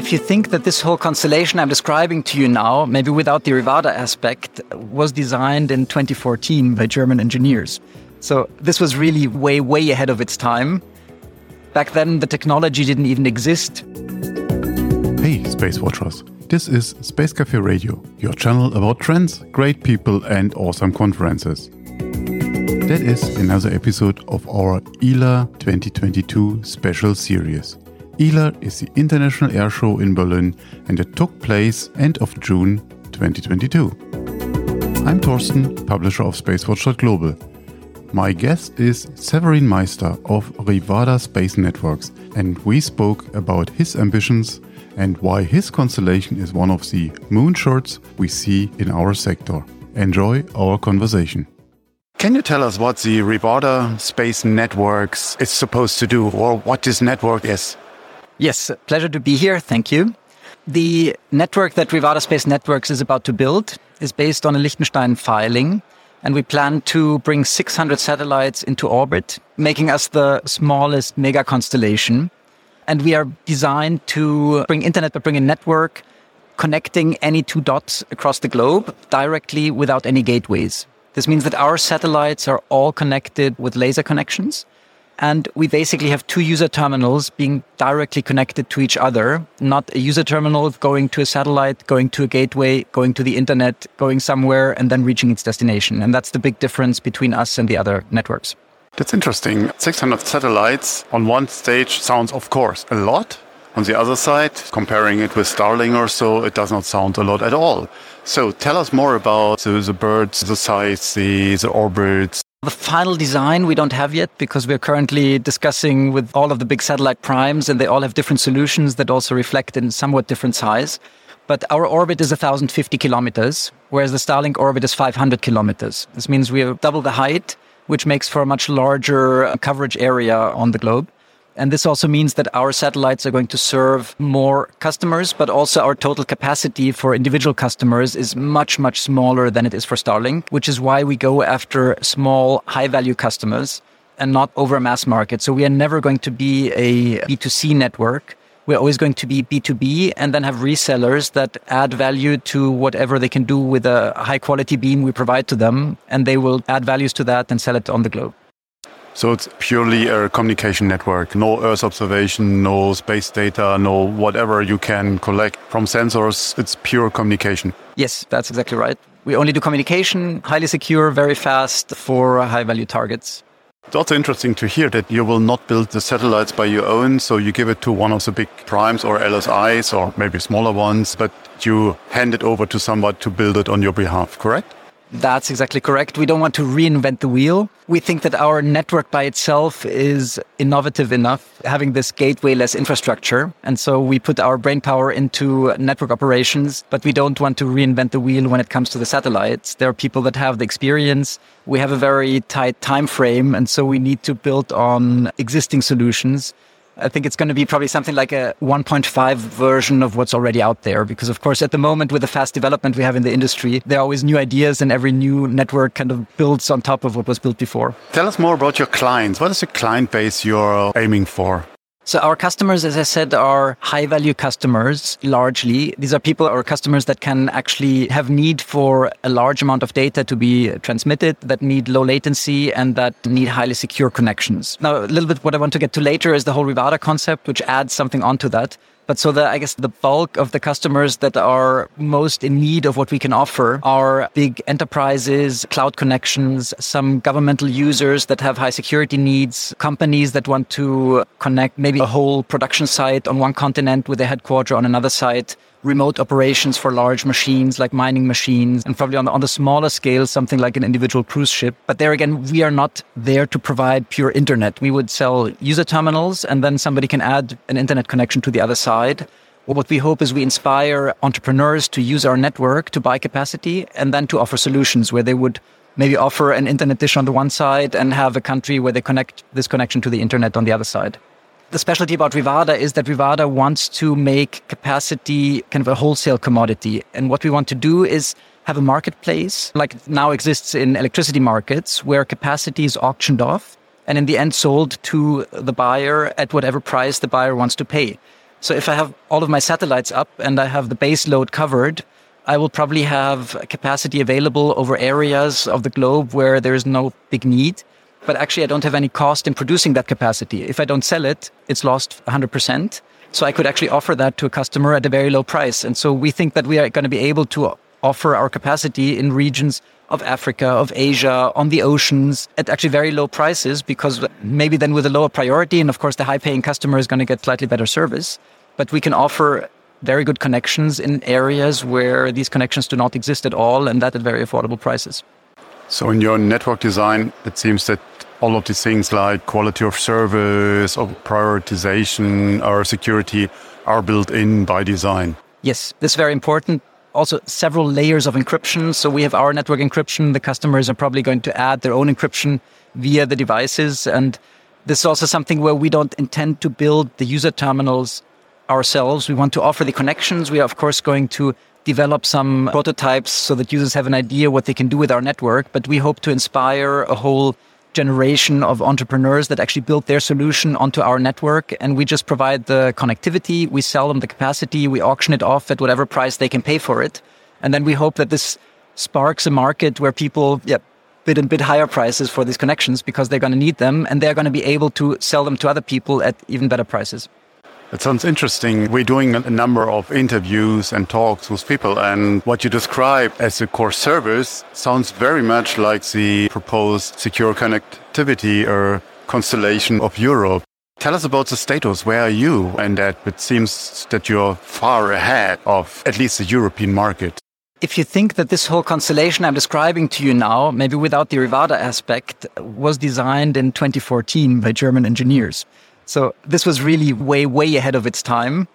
If you think that this whole constellation I'm describing to you now, maybe without the Rivada aspect, was designed in 2014 by German engineers. So this was really way, way ahead of its time. Back then, the technology didn't even exist. Hey, Space Watchers. This is Space Cafe Radio, your channel about trends, great people, and awesome conferences. That is another episode of our ILA 2022 special series. ILA is the International Air Show in Berlin and it took place end of June 2022. I'm Torsten, publisher of SpaceWatch.global. My guest is Severin Meister of Rivada Space Networks and we spoke about his ambitions and why his constellation is one of the moonshots we see in our sector. Enjoy our conversation. Can you tell us what the Rivada Space Networks is supposed to do or what this network is? Yes, pleasure to be here. Thank you. The network that Rivada Space Networks is about to build is based on a Liechtenstein filing. And we plan to bring 600 satellites into orbit, making us the smallest mega constellation. And we are designed to bring internet, but bring a network connecting any two dots across the globe directly without any gateways. This means that our satellites are all connected with laser connections. And we basically have two user terminals being directly connected to each other, not a user terminal going to a satellite, going to a gateway, going to the internet, going somewhere, and then reaching its destination. And that's the big difference between us and the other networks. That's interesting. 600 satellites on one stage sounds, of course, a lot. On the other side, comparing it with Starlink or so, it does not sound a lot at all. So tell us more about the, the birds, the size, the, the orbits, the final design we don't have yet because we're currently discussing with all of the big satellite primes and they all have different solutions that also reflect in somewhat different size. But our orbit is 1,050 kilometers, whereas the Starlink orbit is 500 kilometers. This means we have double the height, which makes for a much larger coverage area on the globe. And this also means that our satellites are going to serve more customers, but also our total capacity for individual customers is much, much smaller than it is for Starlink, which is why we go after small, high value customers and not over a mass market. So we are never going to be a B2C network. We're always going to be B2B and then have resellers that add value to whatever they can do with a high quality beam we provide to them. And they will add values to that and sell it on the globe. So it's purely a communication network, no Earth observation, no space data, no whatever you can collect from sensors. It's pure communication. Yes, that's exactly right. We only do communication, highly secure, very fast for high value targets. It's also interesting to hear that you will not build the satellites by your own. So you give it to one of the big primes or LSIs or maybe smaller ones, but you hand it over to someone to build it on your behalf, correct? That's exactly correct. We don't want to reinvent the wheel. We think that our network by itself is innovative enough, having this gateway-less infrastructure. And so we put our brain power into network operations, but we don't want to reinvent the wheel when it comes to the satellites. There are people that have the experience. We have a very tight time frame. And so we need to build on existing solutions I think it's going to be probably something like a 1.5 version of what's already out there. Because, of course, at the moment, with the fast development we have in the industry, there are always new ideas, and every new network kind of builds on top of what was built before. Tell us more about your clients. What is the client base you're aiming for? So our customers, as I said, are high value customers largely. These are people or customers that can actually have need for a large amount of data to be transmitted, that need low latency and that need highly secure connections. Now, a little bit what I want to get to later is the whole Rivada concept, which adds something onto that. But so the, I guess the bulk of the customers that are most in need of what we can offer are big enterprises, cloud connections, some governmental users that have high security needs, companies that want to connect maybe a whole production site on one continent with a headquarter on another site remote operations for large machines like mining machines and probably on the, on the smaller scale something like an individual cruise ship. But there again we are not there to provide pure internet. We would sell user terminals and then somebody can add an internet connection to the other side. What we hope is we inspire entrepreneurs to use our network to buy capacity and then to offer solutions where they would maybe offer an internet dish on the one side and have a country where they connect this connection to the internet on the other side the specialty about Rivada is that Rivada wants to make capacity kind of a wholesale commodity. And what we want to do is have a marketplace like now exists in electricity markets where capacity is auctioned off and in the end sold to the buyer at whatever price the buyer wants to pay. So if I have all of my satellites up and I have the base load covered, I will probably have capacity available over areas of the globe where there is no big need. But actually, I don't have any cost in producing that capacity. If I don't sell it, it's lost 100%. So I could actually offer that to a customer at a very low price. And so we think that we are going to be able to offer our capacity in regions of Africa, of Asia, on the oceans at actually very low prices because maybe then with a lower priority. And of course, the high paying customer is going to get slightly better service. But we can offer very good connections in areas where these connections do not exist at all and that at very affordable prices. So, in your network design, it seems that all of these things like quality of service or prioritization or security are built in by design. Yes, this is very important also several layers of encryption. So we have our network encryption. The customers are probably going to add their own encryption via the devices. And this is also something where we don't intend to build the user terminals ourselves. We want to offer the connections. We are, of course, going to develop some prototypes so that users have an idea what they can do with our network. But we hope to inspire a whole generation of entrepreneurs that actually build their solution onto our network. And we just provide the connectivity, we sell them the capacity, we auction it off at whatever price they can pay for it. And then we hope that this sparks a market where people yeah, bid and bid higher prices for these connections because they're going to need them and they're going to be able to sell them to other people at even better prices. It sounds interesting. We're doing a number of interviews and talks with people, and what you describe as a core service sounds very much like the proposed secure connectivity or constellation of Europe. Tell us about the status. Where are you? And that it seems that you're far ahead of at least the European market. If you think that this whole constellation I'm describing to you now, maybe without the Rivada aspect, was designed in 2014 by German engineers. So this was really way, way ahead of its time.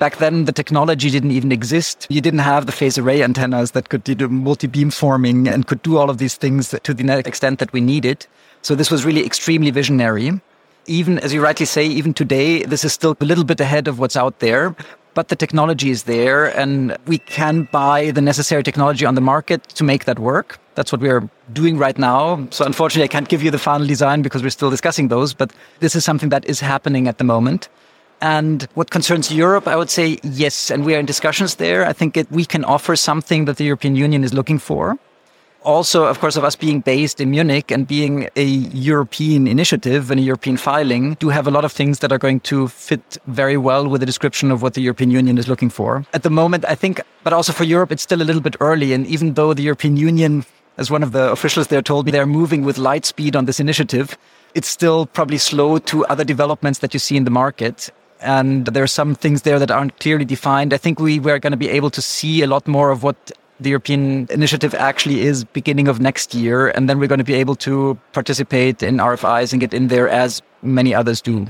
Back then, the technology didn't even exist. You didn't have the phase array antennas that could do multi-beam forming and could do all of these things to the extent that we needed. So this was really extremely visionary. Even, as you rightly say, even today, this is still a little bit ahead of what's out there but the technology is there and we can buy the necessary technology on the market to make that work. That's what we're doing right now. So unfortunately, I can't give you the final design because we're still discussing those, but this is something that is happening at the moment. And what concerns Europe, I would say yes. And we are in discussions there. I think it, we can offer something that the European Union is looking for also, of course, of us being based in Munich and being a European initiative and a European filing, do have a lot of things that are going to fit very well with the description of what the European Union is looking for. At the moment, I think, but also for Europe, it's still a little bit early. And even though the European Union, as one of the officials there told me, they're moving with light speed on this initiative, it's still probably slow to other developments that you see in the market and there are some things there that aren't clearly defined. I think we were going to be able to see a lot more of what the European initiative actually is beginning of next year. And then we're going to be able to participate in RFIs and get in there as many others do.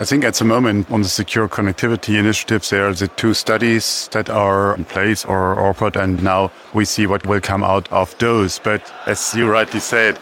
I think at the moment on the secure connectivity initiatives, there are the two studies that are in place or offered, and now we see what will come out of those. But as you rightly said,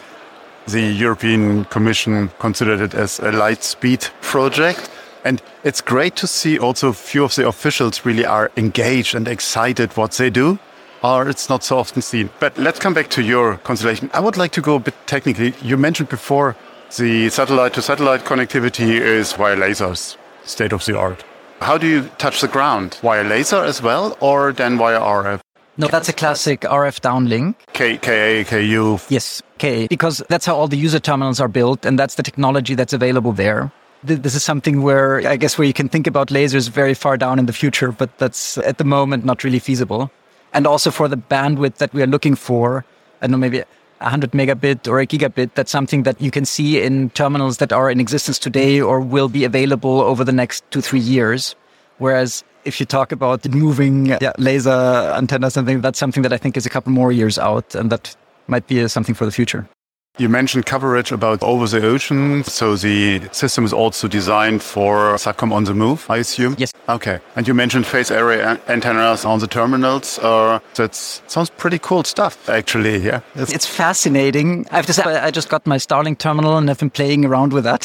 the European Commission considered it as a light speed project. And it's great to see also a few of the officials really are engaged and excited what they do or it's not so often seen. But let's come back to your constellation. I would like to go a bit technically. You mentioned before the satellite to satellite connectivity is via lasers, state of the art. How do you touch the ground? Via laser as well, or then via RF? No, that's a classic RF downlink. K, KA, KU. Yes, KA, because that's how all the user terminals are built, and that's the technology that's available there. This is something where I guess where you can think about lasers very far down in the future, but that's at the moment not really feasible and also for the bandwidth that we are looking for. I don't know, maybe 100 megabit or a gigabit. That's something that you can see in terminals that are in existence today or will be available over the next two, three years. Whereas if you talk about moving yeah, laser antenna, something that's something that I think is a couple more years out, and that might be something for the future. You mentioned coverage about over the ocean. So the system is also designed for SATCOM on the move, I assume? Yes. Okay. And you mentioned phase array antennas on the terminals. Uh, that sounds pretty cool stuff, actually. Yeah. It's, it's, fascinating. I have to say, I just got my Starlink terminal and I've been playing around with that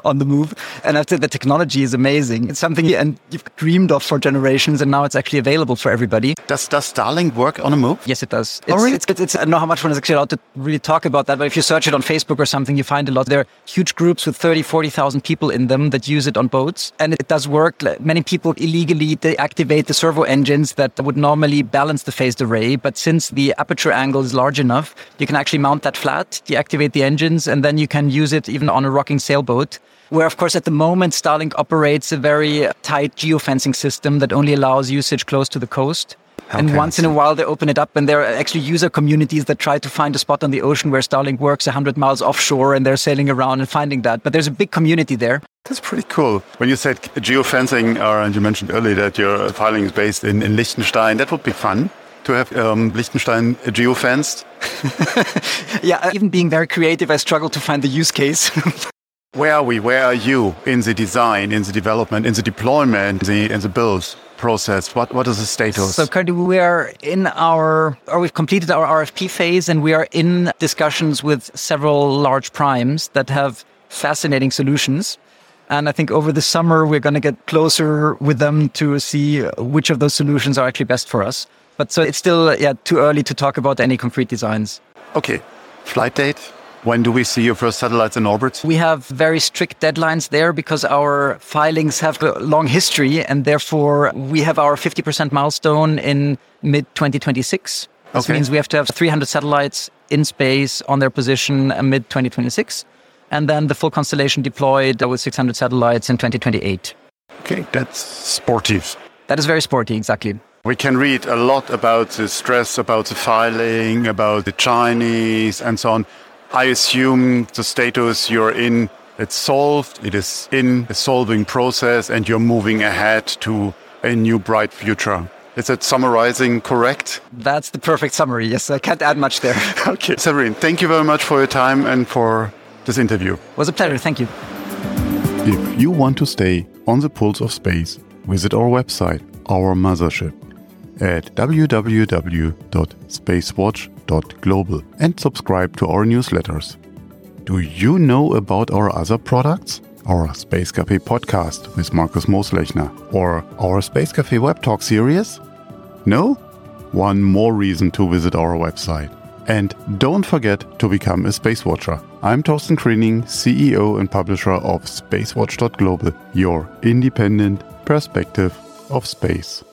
on the move. And I say, the technology is amazing. It's something and you've dreamed of for generations and now it's actually available for everybody. Does, does Starlink work on a move? Yes, it does. It's, oh, really? It's, it's, it's, I don't know how much one is actually allowed to really talk about that, but if you search it on Facebook or something, you find a lot. There are huge groups with 30, 40,000 people in them that use it on boats. And it does work. Many people illegally deactivate the servo engines that would normally balance the phased array. But since the aperture angle is large enough, you can actually mount that flat, deactivate the engines, and then you can use it even on a rocking sailboat where of course at the moment Starlink operates a very tight geofencing system that only allows usage close to the coast. Okay. And once in a while they open it up and there are actually user communities that try to find a spot on the ocean where Starlink works 100 miles offshore and they're sailing around and finding that. But there's a big community there. That's pretty cool. When you said geofencing, uh, and you mentioned earlier that your filing is based in, in Liechtenstein, that would be fun to have um, Liechtenstein geofenced. yeah, even being very creative, I struggle to find the use case. Where are we? Where are you in the design, in the development, in the deployment, in the, in the build process? What what is the status? So currently we are in our, or we've completed our RFP phase, and we are in discussions with several large primes that have fascinating solutions. And I think over the summer we're going to get closer with them to see which of those solutions are actually best for us. But so it's still yeah too early to talk about any concrete designs. Okay, flight date when do we see your first satellites in orbit? We have very strict deadlines there because our filings have a long history and therefore we have our 50% milestone in mid 2026. This okay. means we have to have 300 satellites in space on their position mid 2026 and then the full constellation deployed with 600 satellites in 2028. Okay, that's sportive. That is very sporty, exactly. We can read a lot about the stress, about the filing, about the Chinese, and so on. I assume the status you're in, it's solved, it is in a solving process, and you're moving ahead to a new bright future. Is that summarizing correct? That's the perfect summary. Yes, I can't add much there. okay. Severin, thank you very much for your time and for this interview. It was a pleasure. Thank you. If you want to stay on the pulse of space, visit our website, our mothership, at www.spacewatch.global and subscribe to our newsletters. Do you know about our other products? Our Space Cafe podcast with Markus Moslechner or our Space Cafe Web Talk series? No? One more reason to visit our website. And don't forget to become a Space Watcher. I'm Torsten Kriening, CEO and publisher of SpaceWatch.global, your independent perspective of space.